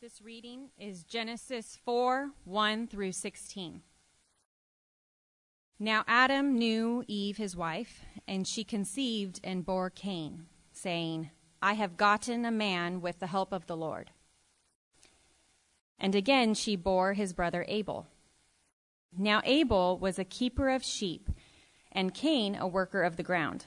This reading is Genesis 4 1 through 16. Now Adam knew Eve his wife, and she conceived and bore Cain, saying, I have gotten a man with the help of the Lord. And again she bore his brother Abel. Now Abel was a keeper of sheep, and Cain a worker of the ground.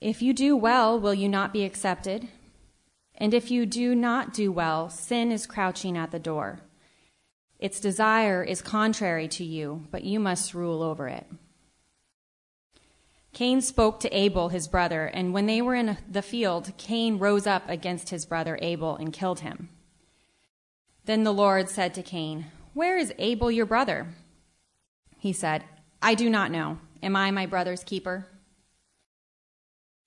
If you do well, will you not be accepted? And if you do not do well, sin is crouching at the door. Its desire is contrary to you, but you must rule over it. Cain spoke to Abel, his brother, and when they were in the field, Cain rose up against his brother Abel and killed him. Then the Lord said to Cain, Where is Abel, your brother? He said, I do not know. Am I my brother's keeper?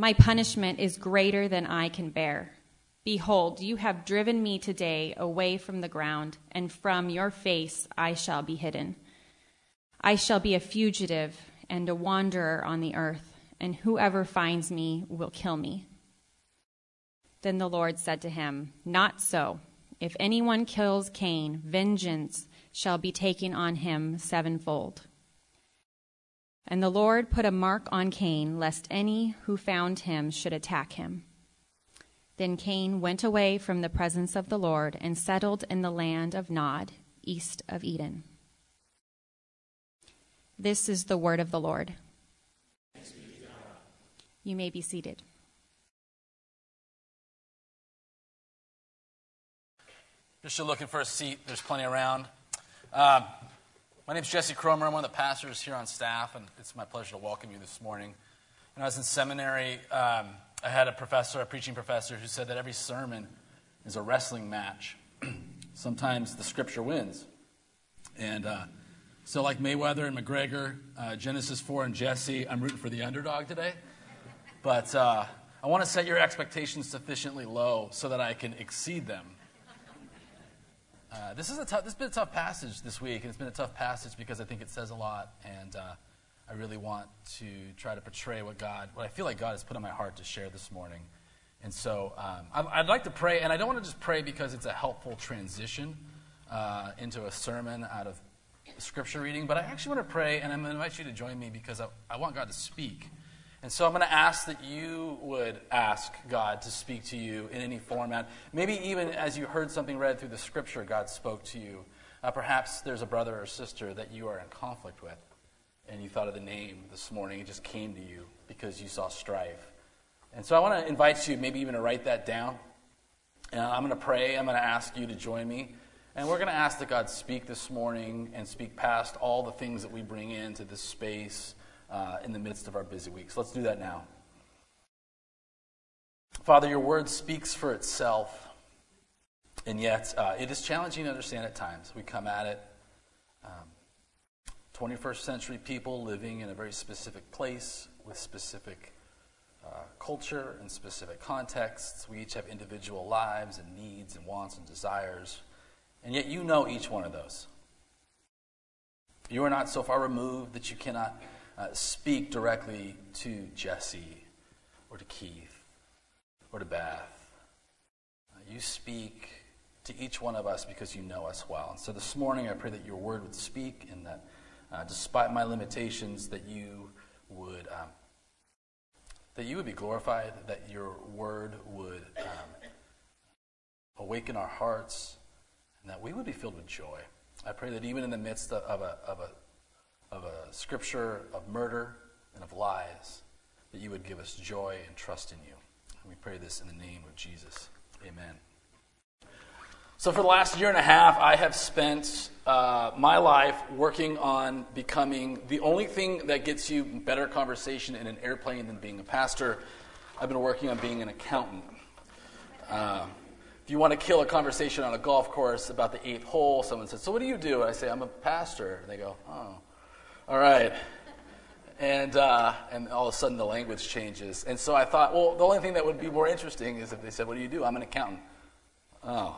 my punishment is greater than I can bear. Behold, you have driven me today away from the ground, and from your face I shall be hidden. I shall be a fugitive and a wanderer on the earth, and whoever finds me will kill me. Then the Lord said to him, Not so. If anyone kills Cain, vengeance shall be taken on him sevenfold. And the Lord put a mark on Cain, lest any who found him should attack him. Then Cain went away from the presence of the Lord and settled in the land of Nod, east of Eden. This is the word of the Lord. You may be seated. Just you're looking for a seat, there's plenty around. Um, my name is Jesse Cromer. I'm one of the pastors here on staff, and it's my pleasure to welcome you this morning. When I was in seminary, um, I had a professor, a preaching professor, who said that every sermon is a wrestling match. Sometimes the scripture wins. And uh, so, like Mayweather and McGregor, uh, Genesis 4 and Jesse, I'm rooting for the underdog today. But uh, I want to set your expectations sufficiently low so that I can exceed them uh, this is a tough, this has been a tough passage this week, and it's been a tough passage because I think it says a lot, and uh, I really want to try to portray what God, what I feel like God has put on my heart to share this morning. And so um, I'd like to pray, and I don't want to just pray because it's a helpful transition uh, into a sermon out of scripture reading, but I actually want to pray, and I'm going to invite you to join me because I, I want God to speak. And so I'm going to ask that you would ask God to speak to you in any format. Maybe even as you heard something read through the scripture, God spoke to you. Uh, perhaps there's a brother or sister that you are in conflict with, and you thought of the name this morning. It just came to you because you saw strife. And so I want to invite you, maybe even to write that down. And I'm going to pray. I'm going to ask you to join me. And we're going to ask that God speak this morning and speak past all the things that we bring into this space uh, in the midst of our busy weeks. Let's do that now. Father, your word speaks for itself, and yet uh, it is challenging to understand at times. We come at it, um, 21st century people living in a very specific place with specific uh, culture and specific contexts. We each have individual lives and needs and wants and desires, and yet you know each one of those. You are not so far removed that you cannot uh, speak directly to Jesse or to Keith or to Beth. Uh, you speak to each one of us because you know us well. And so this morning, I pray that your word would speak and that uh, despite my limitations, that you would. Um, that you would be glorified, that your word would um, awaken our hearts, and that we would be filled with joy. I pray that even in the midst of a, of a, of a scripture of murder and of lies, that you would give us joy and trust in you. We pray this in the name of Jesus. Amen. So, for the last year and a half, I have spent uh, my life working on becoming the only thing that gets you better conversation in an airplane than being a pastor. I've been working on being an accountant. Uh, if you want to kill a conversation on a golf course about the eighth hole, someone says, So, what do you do? I say, I'm a pastor. And they go, Oh, all right. And, uh, and all of a sudden the language changes. And so I thought, well, the only thing that would be more interesting is if they said, What do you do? I'm an accountant. Oh.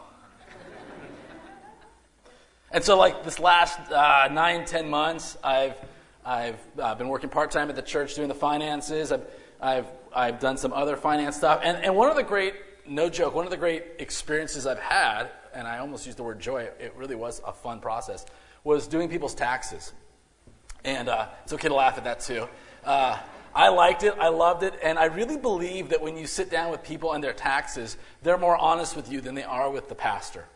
And so, like this last uh, nine, ten months, I've I've uh, been working part time at the church doing the finances. I've I've I've done some other finance stuff. And and one of the great, no joke, one of the great experiences I've had, and I almost used the word joy. It really was a fun process. Was doing people's taxes. And uh, it's okay to laugh at that too. Uh, I liked it, I loved it, and I really believe that when you sit down with people and their taxes, they're more honest with you than they are with the pastor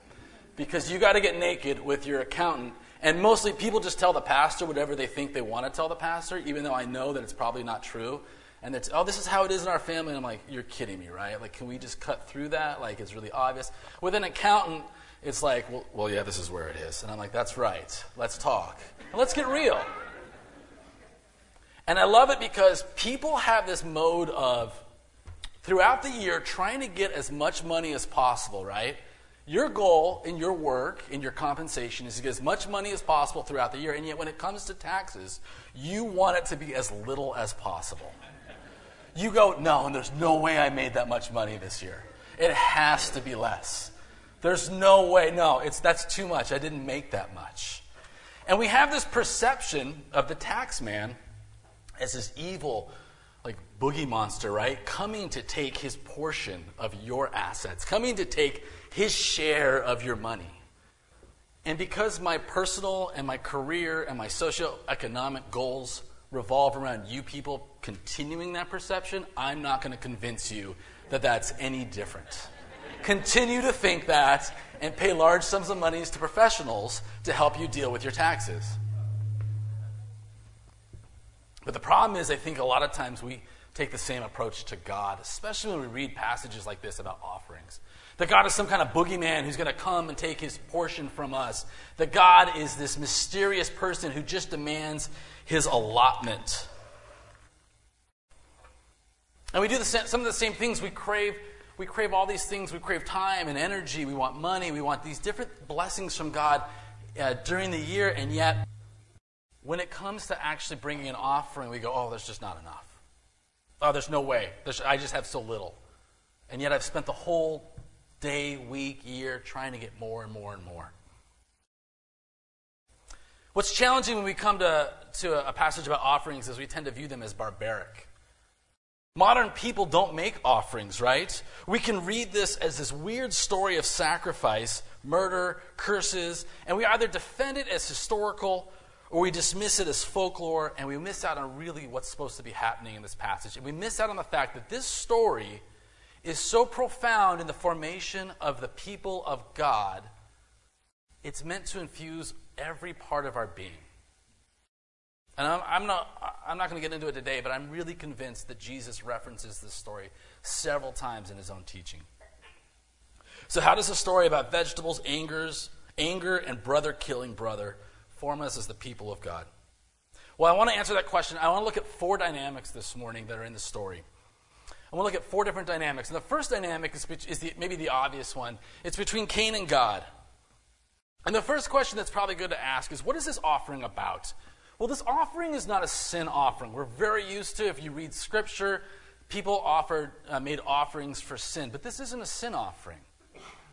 because you got to get naked with your accountant. And mostly people just tell the pastor whatever they think they want to tell the pastor, even though I know that it's probably not true. And it's, oh, this is how it is in our family. And I'm like, you're kidding me, right? Like, can we just cut through that? Like, it's really obvious. With an accountant, it's like, well, well yeah, this is where it is. And I'm like, that's right. Let's talk. And let's get real. And I love it because people have this mode of, throughout the year, trying to get as much money as possible, right? Your goal in your work, in your compensation, is to get as much money as possible throughout the year. And yet, when it comes to taxes, you want it to be as little as possible. You go, no, and there's no way I made that much money this year. It has to be less. There's no way. No, it's, that's too much. I didn't make that much. And we have this perception of the tax man as this evil, like boogie monster, right? Coming to take his portion of your assets, coming to take his share of your money. And because my personal and my career and my socioeconomic goals revolve around you people continuing that perception, I'm not going to convince you that that's any different. Continue to think that and pay large sums of monies to professionals to help you deal with your taxes. But the problem is, I think a lot of times we take the same approach to God, especially when we read passages like this about offerings. That God is some kind of boogeyman who's going to come and take his portion from us. That God is this mysterious person who just demands his allotment. And we do the, some of the same things. We crave, we crave all these things. We crave time and energy. We want money. We want these different blessings from God uh, during the year. And yet, when it comes to actually bringing an offering, we go, oh, there's just not enough. Oh, there's no way. There's, I just have so little. And yet I've spent the whole day, week, year trying to get more and more and more. What's challenging when we come to, to a passage about offerings is we tend to view them as barbaric. Modern people don't make offerings, right? We can read this as this weird story of sacrifice, murder, curses, and we either defend it as historical or we dismiss it as folklore and we miss out on really what's supposed to be happening in this passage. And we miss out on the fact that this story is so profound in the formation of the people of God, it's meant to infuse every part of our being. And I'm, I'm not, I'm not going to get into it today, but I'm really convinced that Jesus references this story several times in his own teaching. So, how does a story about vegetables, angers, anger, and brother killing brother form us as the people of God? Well, I want to answer that question. I want to look at four dynamics this morning that are in the story. I want to look at four different dynamics. And the first dynamic is, is the, maybe the obvious one it's between Cain and God. And the first question that's probably good to ask is what is this offering about? Well, this offering is not a sin offering. We're very used to, if you read scripture, people offered, uh, made offerings for sin. But this isn't a sin offering.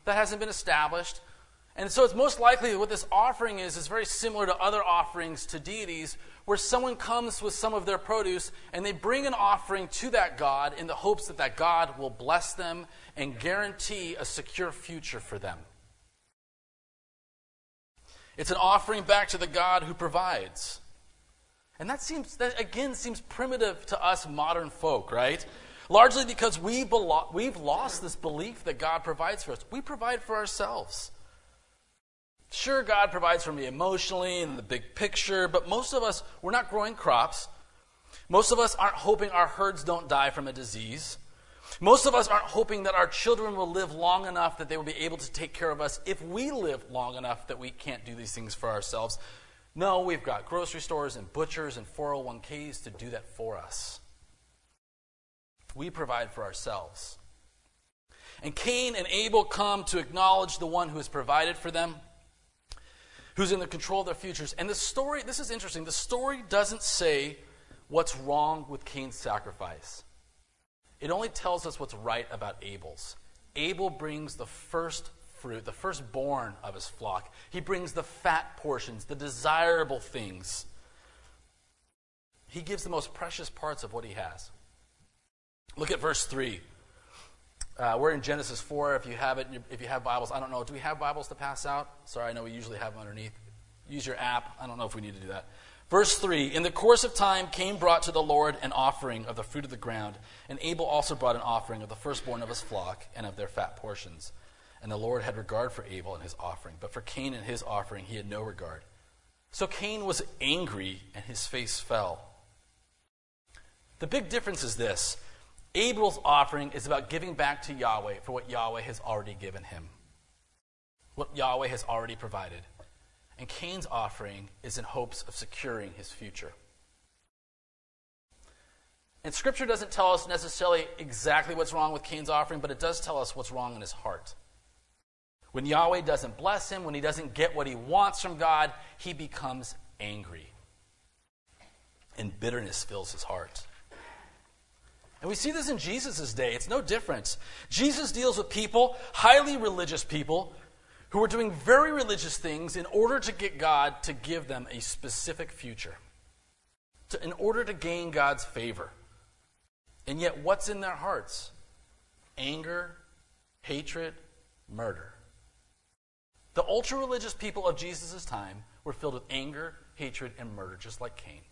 That hasn't been established. And so it's most likely what this offering is is very similar to other offerings to deities, where someone comes with some of their produce and they bring an offering to that God in the hopes that that God will bless them and guarantee a secure future for them. It's an offering back to the God who provides. And that seems that again seems primitive to us modern folk, right? Largely because we belo- we've lost this belief that God provides for us. We provide for ourselves. Sure, God provides for me emotionally and the big picture, but most of us, we're not growing crops. Most of us aren't hoping our herds don't die from a disease. Most of us aren't hoping that our children will live long enough that they will be able to take care of us if we live long enough that we can't do these things for ourselves. No, we've got grocery stores and butchers and 401ks to do that for us. We provide for ourselves. And Cain and Abel come to acknowledge the one who has provided for them, who's in the control of their futures. And the story, this is interesting, the story doesn't say what's wrong with Cain's sacrifice. It only tells us what's right about Abel's. Abel brings the first fruit, the firstborn of his flock. He brings the fat portions, the desirable things. He gives the most precious parts of what he has. Look at verse 3. Uh, we're in Genesis 4. If you have it, if you have Bibles, I don't know. Do we have Bibles to pass out? Sorry, I know we usually have them underneath. Use your app. I don't know if we need to do that. Verse 3 In the course of time, Cain brought to the Lord an offering of the fruit of the ground, and Abel also brought an offering of the firstborn of his flock and of their fat portions. And the Lord had regard for Abel and his offering, but for Cain and his offering he had no regard. So Cain was angry, and his face fell. The big difference is this Abel's offering is about giving back to Yahweh for what Yahweh has already given him, what Yahweh has already provided. And Cain's offering is in hopes of securing his future. And Scripture doesn't tell us necessarily exactly what's wrong with Cain's offering, but it does tell us what's wrong in his heart. When Yahweh doesn't bless him, when he doesn't get what he wants from God, he becomes angry. And bitterness fills his heart. And we see this in Jesus' day. It's no different. Jesus deals with people, highly religious people, who are doing very religious things in order to get God to give them a specific future, to, in order to gain God's favor. And yet, what's in their hearts? Anger, hatred, murder. The ultra religious people of Jesus' time were filled with anger, hatred, and murder, just like Cain.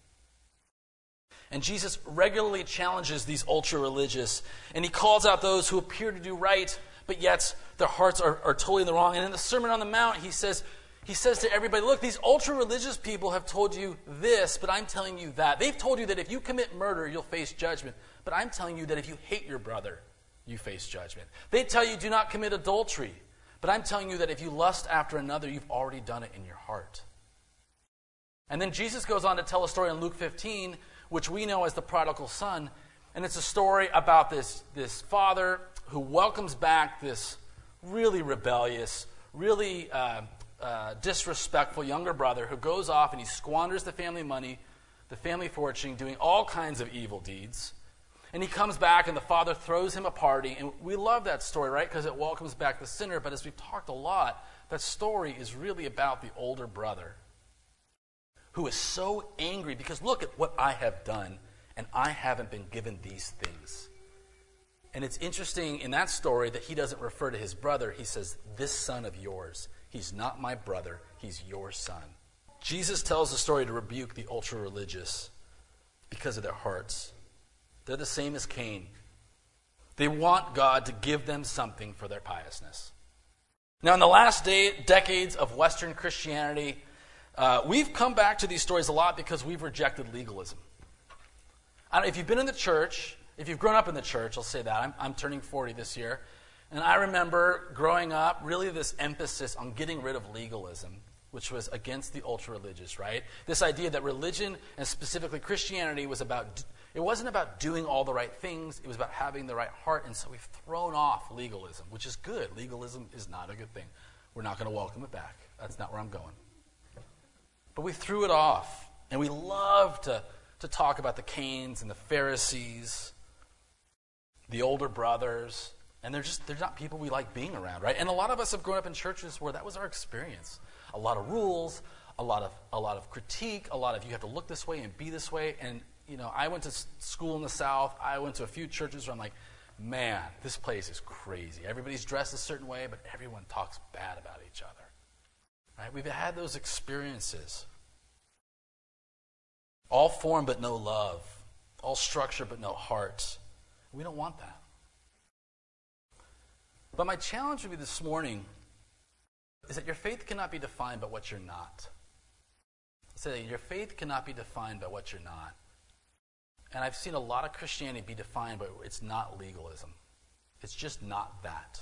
And Jesus regularly challenges these ultra religious, and he calls out those who appear to do right, but yet their hearts are, are totally in the wrong. And in the Sermon on the Mount, he says, he says to everybody, Look, these ultra religious people have told you this, but I'm telling you that. They've told you that if you commit murder, you'll face judgment. But I'm telling you that if you hate your brother, you face judgment. They tell you, Do not commit adultery. But I'm telling you that if you lust after another, you've already done it in your heart. And then Jesus goes on to tell a story in Luke 15, which we know as the prodigal son. And it's a story about this, this father who welcomes back this really rebellious, really uh, uh, disrespectful younger brother who goes off and he squanders the family money, the family fortune, doing all kinds of evil deeds. And he comes back, and the father throws him a party. And we love that story, right? Because it welcomes back the sinner. But as we've talked a lot, that story is really about the older brother who is so angry because look at what I have done, and I haven't been given these things. And it's interesting in that story that he doesn't refer to his brother. He says, This son of yours. He's not my brother, he's your son. Jesus tells the story to rebuke the ultra religious because of their hearts. They're the same as Cain. They want God to give them something for their piousness. Now, in the last day, decades of Western Christianity, uh, we've come back to these stories a lot because we've rejected legalism. if you've been in the church, if you've grown up in the church, I'll say that. I'm, I'm turning 40 this year. And I remember growing up, really this emphasis on getting rid of legalism, which was against the ultra religious, right? This idea that religion, and specifically Christianity, was about it wasn't about doing all the right things, it was about having the right heart. And so we've thrown off legalism, which is good. Legalism is not a good thing. We're not going to welcome it back. That's not where I'm going. But we threw it off. And we love to, to talk about the Cains and the Pharisees, the older brothers. And they're just they're not people we like being around, right? And a lot of us have grown up in churches where that was our experience. A lot of rules, a lot of a lot of critique, a lot of you have to look this way and be this way. And you know, I went to school in the South. I went to a few churches where I'm like, man, this place is crazy. Everybody's dressed a certain way, but everyone talks bad about each other. Right? We've had those experiences. All form but no love. All structure but no heart. We don't want that. But my challenge would be this morning is that your faith cannot be defined by what you're not. Say that your faith cannot be defined by what you're not. And I've seen a lot of Christianity be defined by it's not legalism. It's just not that.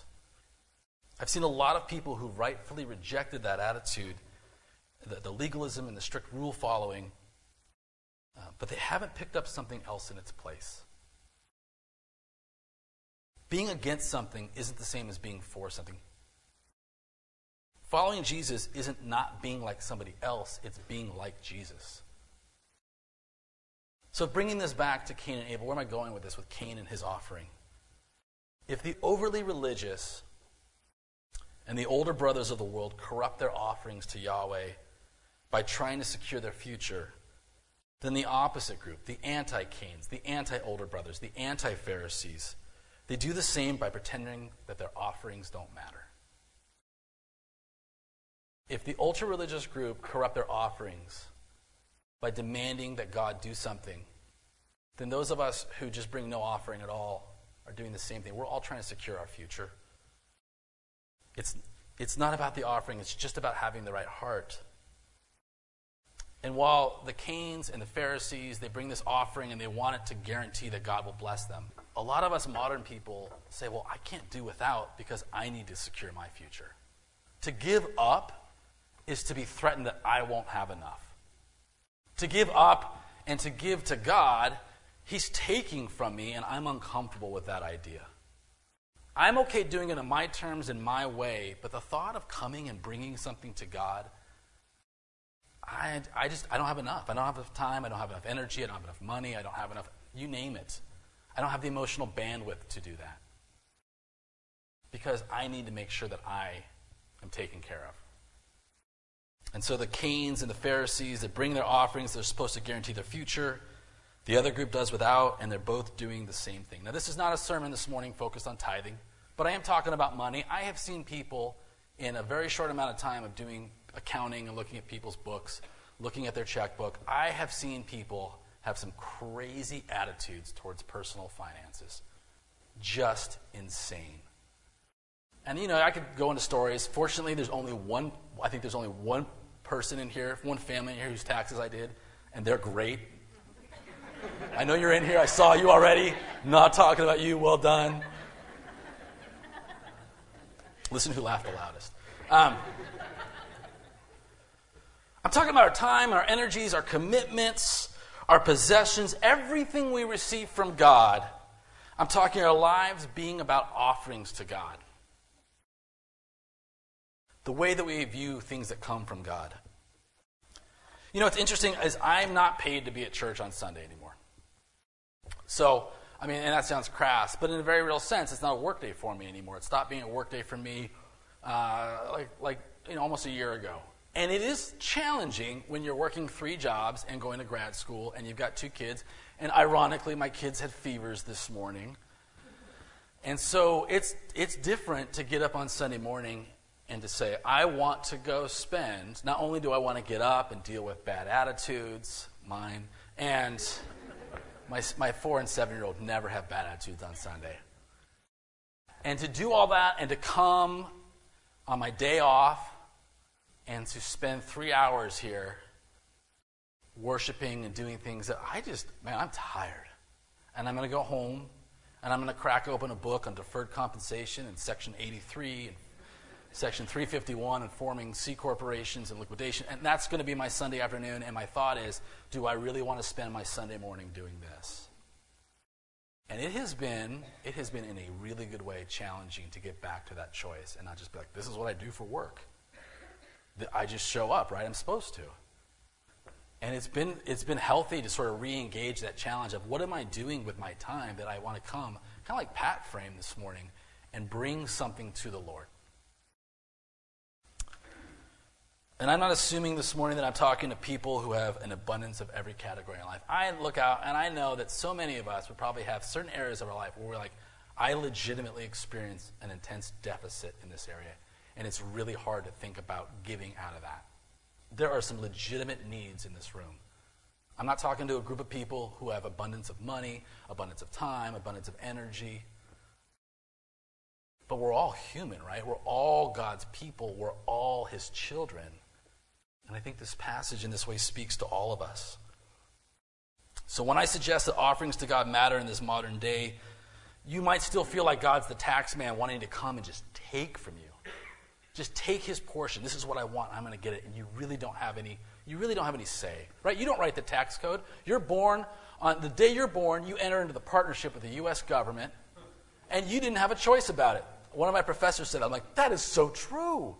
I've seen a lot of people who rightfully rejected that attitude, the, the legalism and the strict rule following, uh, but they haven't picked up something else in its place. Being against something isn't the same as being for something. Following Jesus isn't not being like somebody else, it's being like Jesus. So, bringing this back to Cain and Abel, where am I going with this with Cain and his offering? If the overly religious and the older brothers of the world corrupt their offerings to Yahweh by trying to secure their future, then the opposite group, the anti Cains, the anti older brothers, the anti Pharisees, they do the same by pretending that their offerings don't matter. If the ultra religious group corrupt their offerings by demanding that God do something, then those of us who just bring no offering at all are doing the same thing. We're all trying to secure our future. It's, it's not about the offering, it's just about having the right heart. And while the Cains and the Pharisees, they bring this offering and they want it to guarantee that God will bless them, a lot of us modern people say, well, I can't do without because I need to secure my future. To give up is to be threatened that I won't have enough. To give up and to give to God, He's taking from me, and I'm uncomfortable with that idea. I'm okay doing it in my terms, in my way, but the thought of coming and bringing something to God, I, I just, I don't have enough. I don't have enough time. I don't have enough energy. I don't have enough money. I don't have enough, you name it. I don't have the emotional bandwidth to do that. Because I need to make sure that I am taken care of. And so the Cains and the Pharisees that bring their offerings, they're supposed to guarantee their future. The other group does without, and they're both doing the same thing. Now, this is not a sermon this morning focused on tithing, but I am talking about money. I have seen people in a very short amount of time of doing accounting and looking at people's books, looking at their checkbook. I have seen people have some crazy attitudes towards personal finances. Just insane. And you know, I could go into stories. Fortunately, there's only one, I think there's only one person in here, one family in here whose taxes I did, and they're great. I know you're in here. I saw you already. Not talking about you. Well done. Listen who laughed the loudest. Um, I'm talking about our time, our energies, our commitments, our possessions, everything we receive from God. I'm talking our lives being about offerings to God the way that we view things that come from God. You know, what's interesting is I'm not paid to be at church on Sunday anymore. So, I mean, and that sounds crass, but in a very real sense, it's not a work day for me anymore. It stopped being a work day for me uh, like, like you know, almost a year ago. And it is challenging when you're working three jobs and going to grad school and you've got two kids. And ironically, my kids had fevers this morning. And so it's, it's different to get up on Sunday morning and to say, I want to go spend, not only do I want to get up and deal with bad attitudes, mine, and my, my four and seven year old never have bad attitudes on Sunday. And to do all that and to come on my day off and to spend three hours here worshiping and doing things that I just, man, I'm tired. And I'm going to go home and I'm going to crack open a book on deferred compensation in section 83 and Section 351 and forming C corporations and liquidation. And that's going to be my Sunday afternoon. And my thought is, do I really want to spend my Sunday morning doing this? And it has been, it has been in a really good way challenging to get back to that choice and not just be like, this is what I do for work. I just show up, right? I'm supposed to. And it's been, it's been healthy to sort of re engage that challenge of what am I doing with my time that I want to come, kind of like Pat framed this morning, and bring something to the Lord. And I'm not assuming this morning that I'm talking to people who have an abundance of every category in life. I look out and I know that so many of us would probably have certain areas of our life where we're like, I legitimately experience an intense deficit in this area. And it's really hard to think about giving out of that. There are some legitimate needs in this room. I'm not talking to a group of people who have abundance of money, abundance of time, abundance of energy. But we're all human, right? We're all God's people. We're all his children. And I think this passage in this way speaks to all of us. So when I suggest that offerings to God matter in this modern day, you might still feel like God's the tax man wanting to come and just take from you. Just take his portion. This is what I want. I'm going to get it. And you really don't have any you really don't have any say. Right? You don't write the tax code. You're born on the day you're born, you enter into the partnership with the US government and you didn't have a choice about it. One of my professors said, I'm like, that is so true.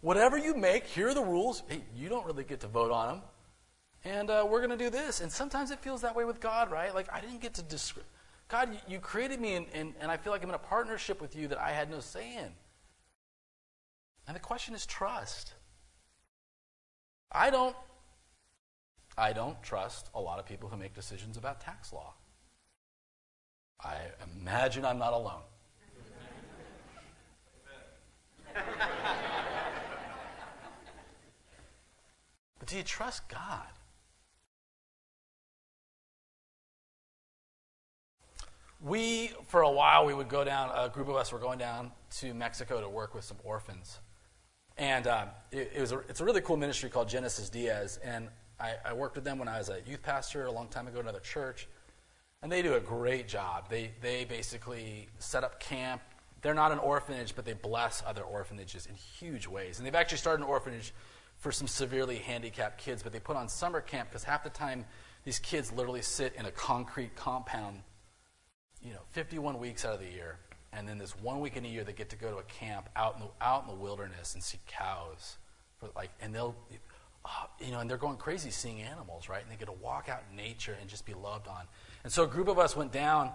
Whatever you make, here are the rules. Hey, you don't really get to vote on them. And uh, we're going to do this. And sometimes it feels that way with God, right? Like, I didn't get to describe. God, you, you, created me, and, and, and I feel like I'm in a partnership with you that I had no say in. And the question is trust. I don't. I don't trust a lot of people who make decisions about tax law. I imagine I'm not alone. but do you trust God? We, for a while, we would go down, a group of us were going down to Mexico to work with some orphans. And uh, it, it, was a, it's a really cool ministry called Genesis Diaz. And I, I worked with them when I was a youth pastor a long time ago at another church. And they do a great job. They, they basically set up camp. They're not an orphanage, but they bless other orphanages in huge ways. And they've actually started an orphanage for some severely handicapped kids, but they put on summer camp because half the time these kids literally sit in a concrete compound, you know, 51 weeks out of the year. And then there's one week in a year they get to go to a camp out in the, out in the wilderness and see cows. For like, and they'll, you know, and they're going crazy seeing animals, right? And they get to walk out in nature and just be loved on. And so a group of us went down,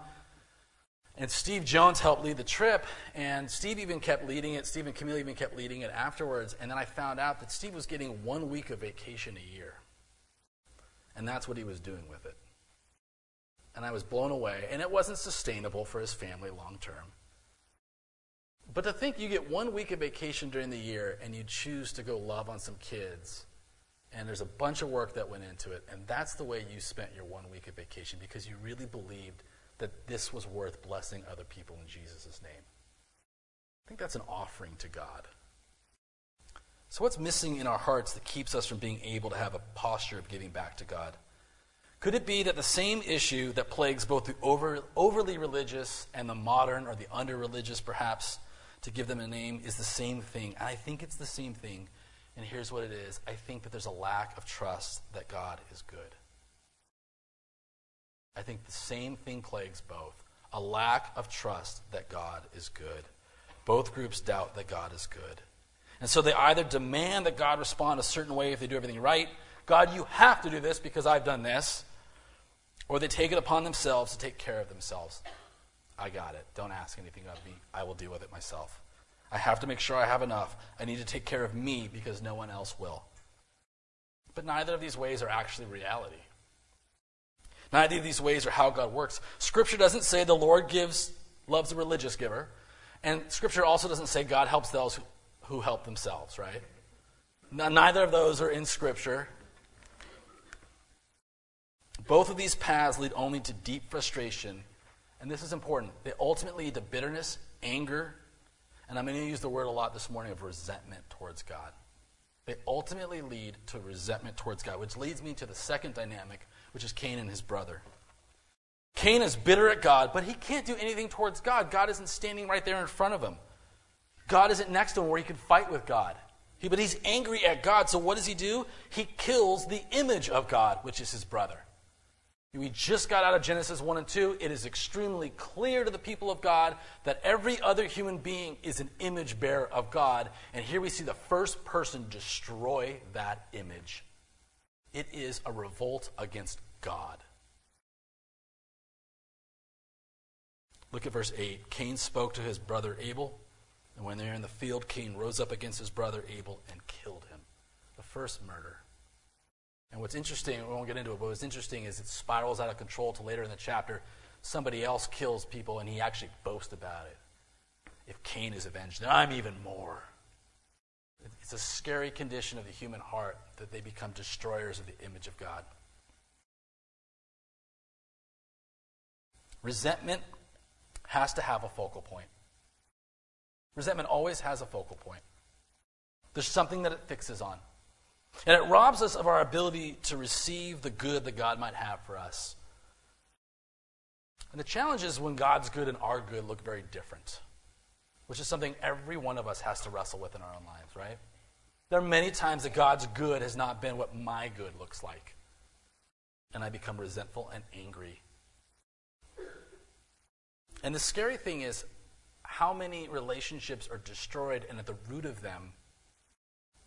and Steve Jones helped lead the trip, and Steve even kept leading it. Steve and Camille even kept leading it afterwards. And then I found out that Steve was getting one week of vacation a year. And that's what he was doing with it. And I was blown away. And it wasn't sustainable for his family long term. But to think you get one week of vacation during the year and you choose to go love on some kids and there's a bunch of work that went into it, and that's the way you spent your one week of vacation because you really believed that this was worth blessing other people in Jesus' name. I think that's an offering to God. So, what's missing in our hearts that keeps us from being able to have a posture of giving back to God? Could it be that the same issue that plagues both the over, overly religious and the modern or the under religious, perhaps, to give them a name, is the same thing? And I think it's the same thing and here's what it is I think that there's a lack of trust that God is good. I think the same thing plagues both a lack of trust that God is good. Both groups doubt that God is good. And so they either demand that God respond a certain way if they do everything right. God, you have to do this because I've done this. Or they take it upon themselves to take care of themselves. I got it. Don't ask anything of me. I will deal with it myself. I have to make sure I have enough. I need to take care of me because no one else will. But neither of these ways are actually reality. Neither of these ways are how God works. Scripture doesn't say the Lord gives, loves the religious giver. And Scripture also doesn't say God helps those who, who help themselves, right? Neither of those are in Scripture. Both of these paths lead only to deep frustration. And this is important. They ultimately lead to bitterness, anger, and I'm going to use the word a lot this morning of resentment towards God. They ultimately lead to resentment towards God, which leads me to the second dynamic, which is Cain and his brother. Cain is bitter at God, but he can't do anything towards God. God isn't standing right there in front of him. God isn't next to him where he can fight with God. He, but he's angry at God, so what does he do? He kills the image of God, which is his brother. We just got out of Genesis 1 and 2. It is extremely clear to the people of God that every other human being is an image bearer of God. And here we see the first person destroy that image. It is a revolt against God. Look at verse 8. Cain spoke to his brother Abel, and when they were in the field, Cain rose up against his brother Abel and killed him. The first murder. And what's interesting, we won't get into it, but what's interesting is it spirals out of control to later in the chapter. Somebody else kills people and he actually boasts about it. If Cain is avenged, then I'm even more. It's a scary condition of the human heart that they become destroyers of the image of God. Resentment has to have a focal point. Resentment always has a focal point. There's something that it fixes on. And it robs us of our ability to receive the good that God might have for us. And the challenge is when God's good and our good look very different, which is something every one of us has to wrestle with in our own lives, right? There are many times that God's good has not been what my good looks like. And I become resentful and angry. And the scary thing is how many relationships are destroyed, and at the root of them,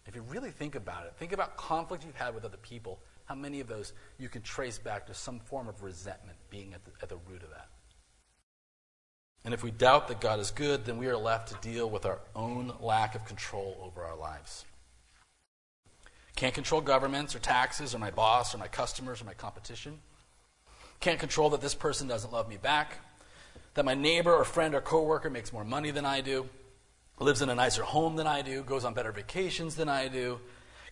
if you really think about it, think about conflict you've had with other people, how many of those you can trace back to some form of resentment being at the, at the root of that. And if we doubt that God is good, then we are left to deal with our own lack of control over our lives. Can't control governments or taxes or my boss or my customers or my competition. Can't control that this person doesn't love me back, that my neighbor or friend or coworker makes more money than I do, lives in a nicer home than I do, goes on better vacations than I do,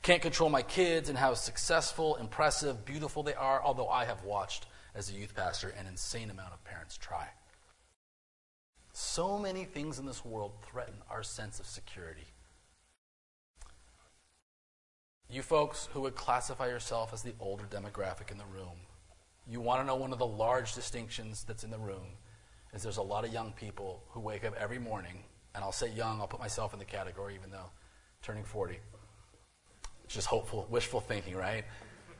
can't control my kids and how successful, impressive, beautiful they are, although I have watched as a youth pastor an insane amount of parents try. So many things in this world threaten our sense of security. You folks who would classify yourself as the older demographic in the room, you want to know one of the large distinctions that's in the room is there's a lot of young people who wake up every morning, and I'll say young, I'll put myself in the category even though turning 40. It's just hopeful, wishful thinking, right?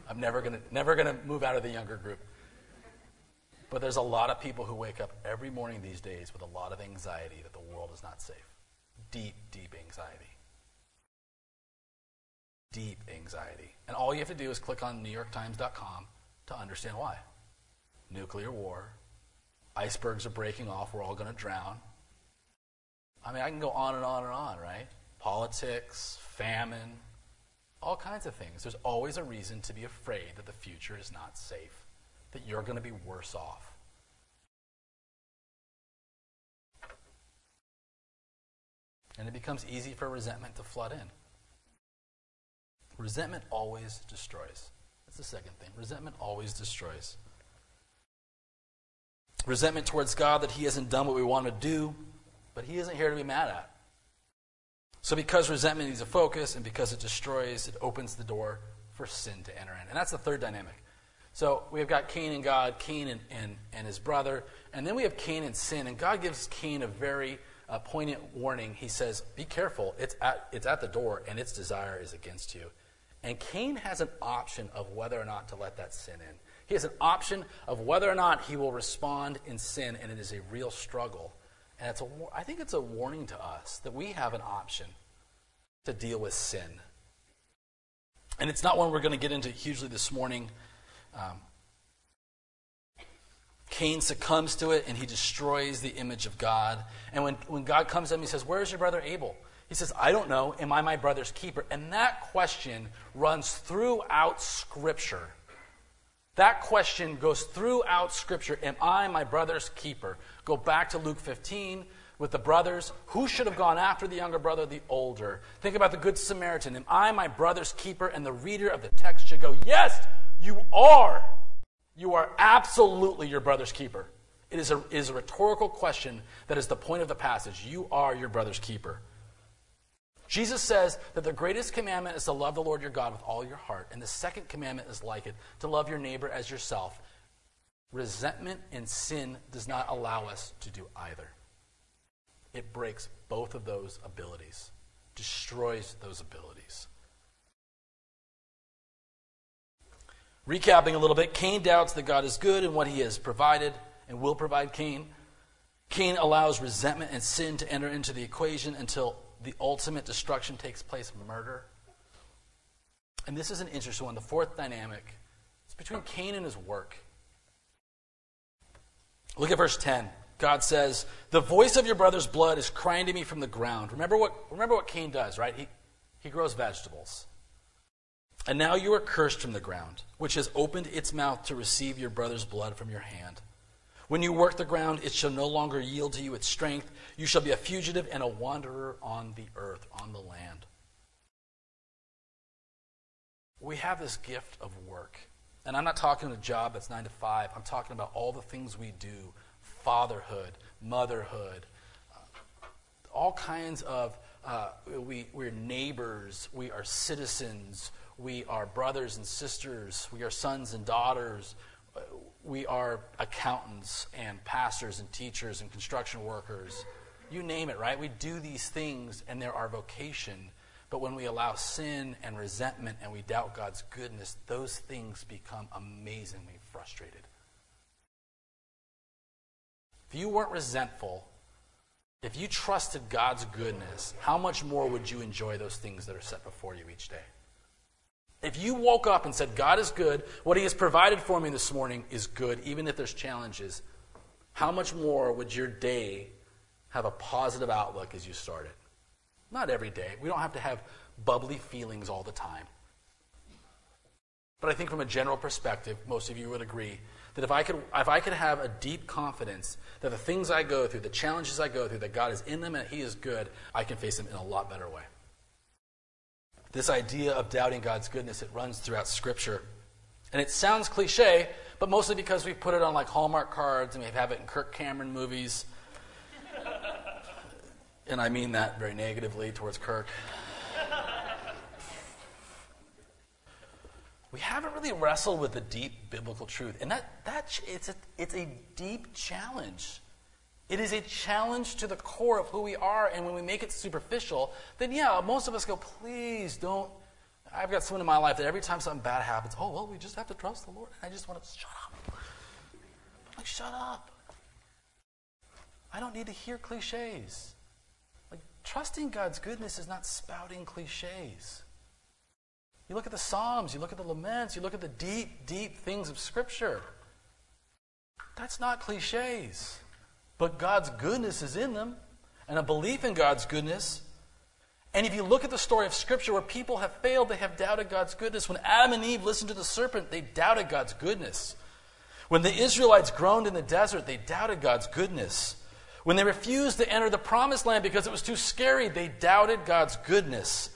I'm never gonna never gonna move out of the younger group. But there's a lot of people who wake up every morning these days with a lot of anxiety that the world is not safe. Deep, deep anxiety deep anxiety. And all you have to do is click on NewYorkTimes.com to understand why. Nuclear war, icebergs are breaking off, we're all going to drown. I mean, I can go on and on and on, right? Politics, famine, all kinds of things. There's always a reason to be afraid that the future is not safe, that you're going to be worse off. And it becomes easy for resentment to flood in. Resentment always destroys. That's the second thing. Resentment always destroys. Resentment towards God that He hasn't done what we want to do, but He isn't here to be mad at. So, because resentment needs a focus and because it destroys, it opens the door for sin to enter in. And that's the third dynamic. So, we've got Cain and God, Cain and, and, and his brother, and then we have Cain and sin. And God gives Cain a very uh, poignant warning. He says, Be careful, it's at, it's at the door, and its desire is against you. And Cain has an option of whether or not to let that sin in. He has an option of whether or not he will respond in sin, and it is a real struggle. And it's a, I think it's a warning to us that we have an option to deal with sin. And it's not one we're going to get into hugely this morning. Um, Cain succumbs to it and he destroys the image of God. And when, when God comes to him, he says, Where is your brother Abel? He says, I don't know. Am I my brother's keeper? And that question runs throughout Scripture. That question goes throughout Scripture. Am I my brother's keeper? Go back to Luke 15 with the brothers. Who should have gone after the younger brother? The older. Think about the Good Samaritan. Am I my brother's keeper? And the reader of the text should go, Yes, you are. You are absolutely your brother's keeper. It is a, is a rhetorical question that is the point of the passage. You are your brother's keeper. Jesus says that the greatest commandment is to love the Lord your God with all your heart, and the second commandment is like it to love your neighbor as yourself. Resentment and sin does not allow us to do either. It breaks both of those abilities, destroys those abilities. Recapping a little bit, Cain doubts that God is good and what he has provided and will provide Cain. Cain allows resentment and sin to enter into the equation until the ultimate destruction takes place murder. And this is an interesting one. The fourth dynamic is between Cain and his work. Look at verse 10. God says, The voice of your brother's blood is crying to me from the ground. Remember what, remember what Cain does, right? He, he grows vegetables. And now you are cursed from the ground, which has opened its mouth to receive your brother's blood from your hand. When you work the ground, it shall no longer yield to you its strength. You shall be a fugitive and a wanderer on the earth, on the land. We have this gift of work. And I'm not talking a job that's nine to five. I'm talking about all the things we do fatherhood, motherhood, uh, all kinds of, uh, we, we're neighbors, we are citizens, we are brothers and sisters, we are sons and daughters, uh, we are accountants and pastors and teachers and construction workers. You name it, right? We do these things and they're our vocation. But when we allow sin and resentment and we doubt God's goodness, those things become amazingly frustrated. If you weren't resentful, if you trusted God's goodness, how much more would you enjoy those things that are set before you each day? If you woke up and said, God is good, what He has provided for me this morning is good, even if there's challenges, how much more would your day have a positive outlook as you start it? Not every day. We don't have to have bubbly feelings all the time. But I think from a general perspective, most of you would agree that if I could, if I could have a deep confidence that the things I go through, the challenges I go through, that God is in them and He is good, I can face them in a lot better way. This idea of doubting God's goodness, it runs throughout Scripture. And it sounds cliche, but mostly because we put it on like Hallmark cards and we have it in Kirk Cameron movies. and I mean that very negatively towards Kirk. we haven't really wrestled with the deep biblical truth. And that, that it's, a, it's a deep challenge. It is a challenge to the core of who we are. And when we make it superficial, then yeah, most of us go, please don't. I've got someone in my life that every time something bad happens, oh, well, we just have to trust the Lord. And I just want to shut up. Like, shut up. I don't need to hear cliches. Like, trusting God's goodness is not spouting cliches. You look at the Psalms, you look at the laments, you look at the deep, deep things of Scripture. That's not cliches. But God's goodness is in them, and a belief in God's goodness. And if you look at the story of Scripture where people have failed, they have doubted God's goodness. When Adam and Eve listened to the serpent, they doubted God's goodness. When the Israelites groaned in the desert, they doubted God's goodness. When they refused to enter the promised land because it was too scary, they doubted God's goodness.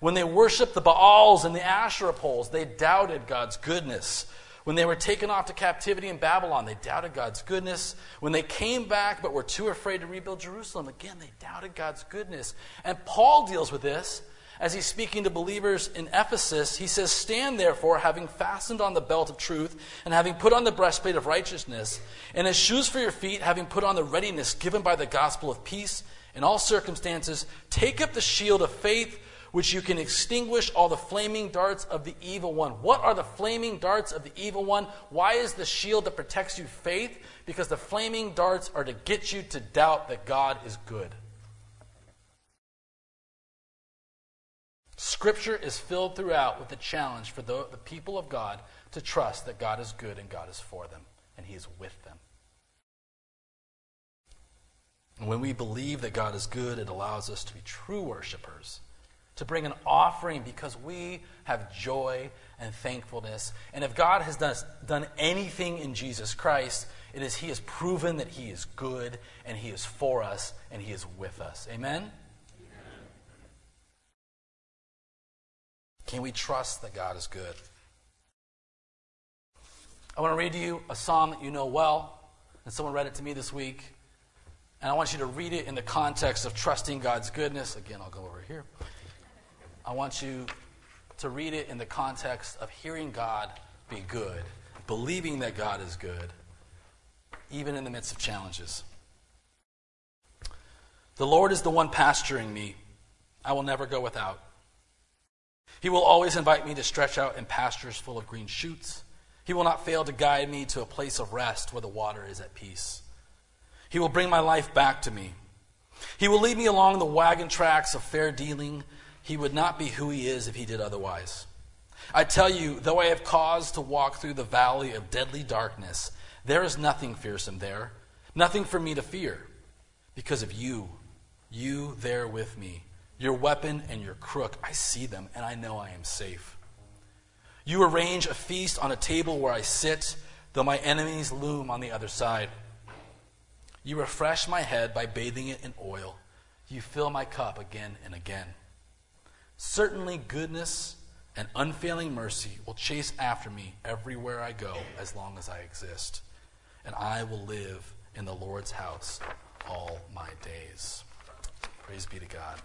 When they worshiped the Baals and the Asherah poles, they doubted God's goodness. When they were taken off to captivity in Babylon, they doubted God's goodness. When they came back but were too afraid to rebuild Jerusalem, again, they doubted God's goodness. And Paul deals with this as he's speaking to believers in Ephesus. He says, Stand therefore, having fastened on the belt of truth, and having put on the breastplate of righteousness, and as shoes for your feet, having put on the readiness given by the gospel of peace in all circumstances, take up the shield of faith which you can extinguish all the flaming darts of the evil one. What are the flaming darts of the evil one? Why is the shield that protects you faith? Because the flaming darts are to get you to doubt that God is good. Scripture is filled throughout with the challenge for the, the people of God to trust that God is good and God is for them and He is with them. And when we believe that God is good, it allows us to be true worshipers to bring an offering because we have joy and thankfulness. And if God has done, done anything in Jesus Christ, it is He has proven that He is good and He is for us and He is with us. Amen? Can we trust that God is good? I want to read to you a psalm that you know well, and someone read it to me this week. And I want you to read it in the context of trusting God's goodness. Again, I'll go over here. I want you to read it in the context of hearing God be good, believing that God is good, even in the midst of challenges. The Lord is the one pasturing me. I will never go without. He will always invite me to stretch out in pastures full of green shoots. He will not fail to guide me to a place of rest where the water is at peace. He will bring my life back to me. He will lead me along the wagon tracks of fair dealing he would not be who he is if he did otherwise. I tell you, though I have cause to walk through the valley of deadly darkness, there is nothing fearsome there, nothing for me to fear, because of you, you there with me. Your weapon and your crook, I see them, and I know I am safe. You arrange a feast on a table where I sit, though my enemies loom on the other side. You refresh my head by bathing it in oil. You fill my cup again and again. Certainly, goodness and unfailing mercy will chase after me everywhere I go as long as I exist, and I will live in the Lord's house all my days. Praise be to God.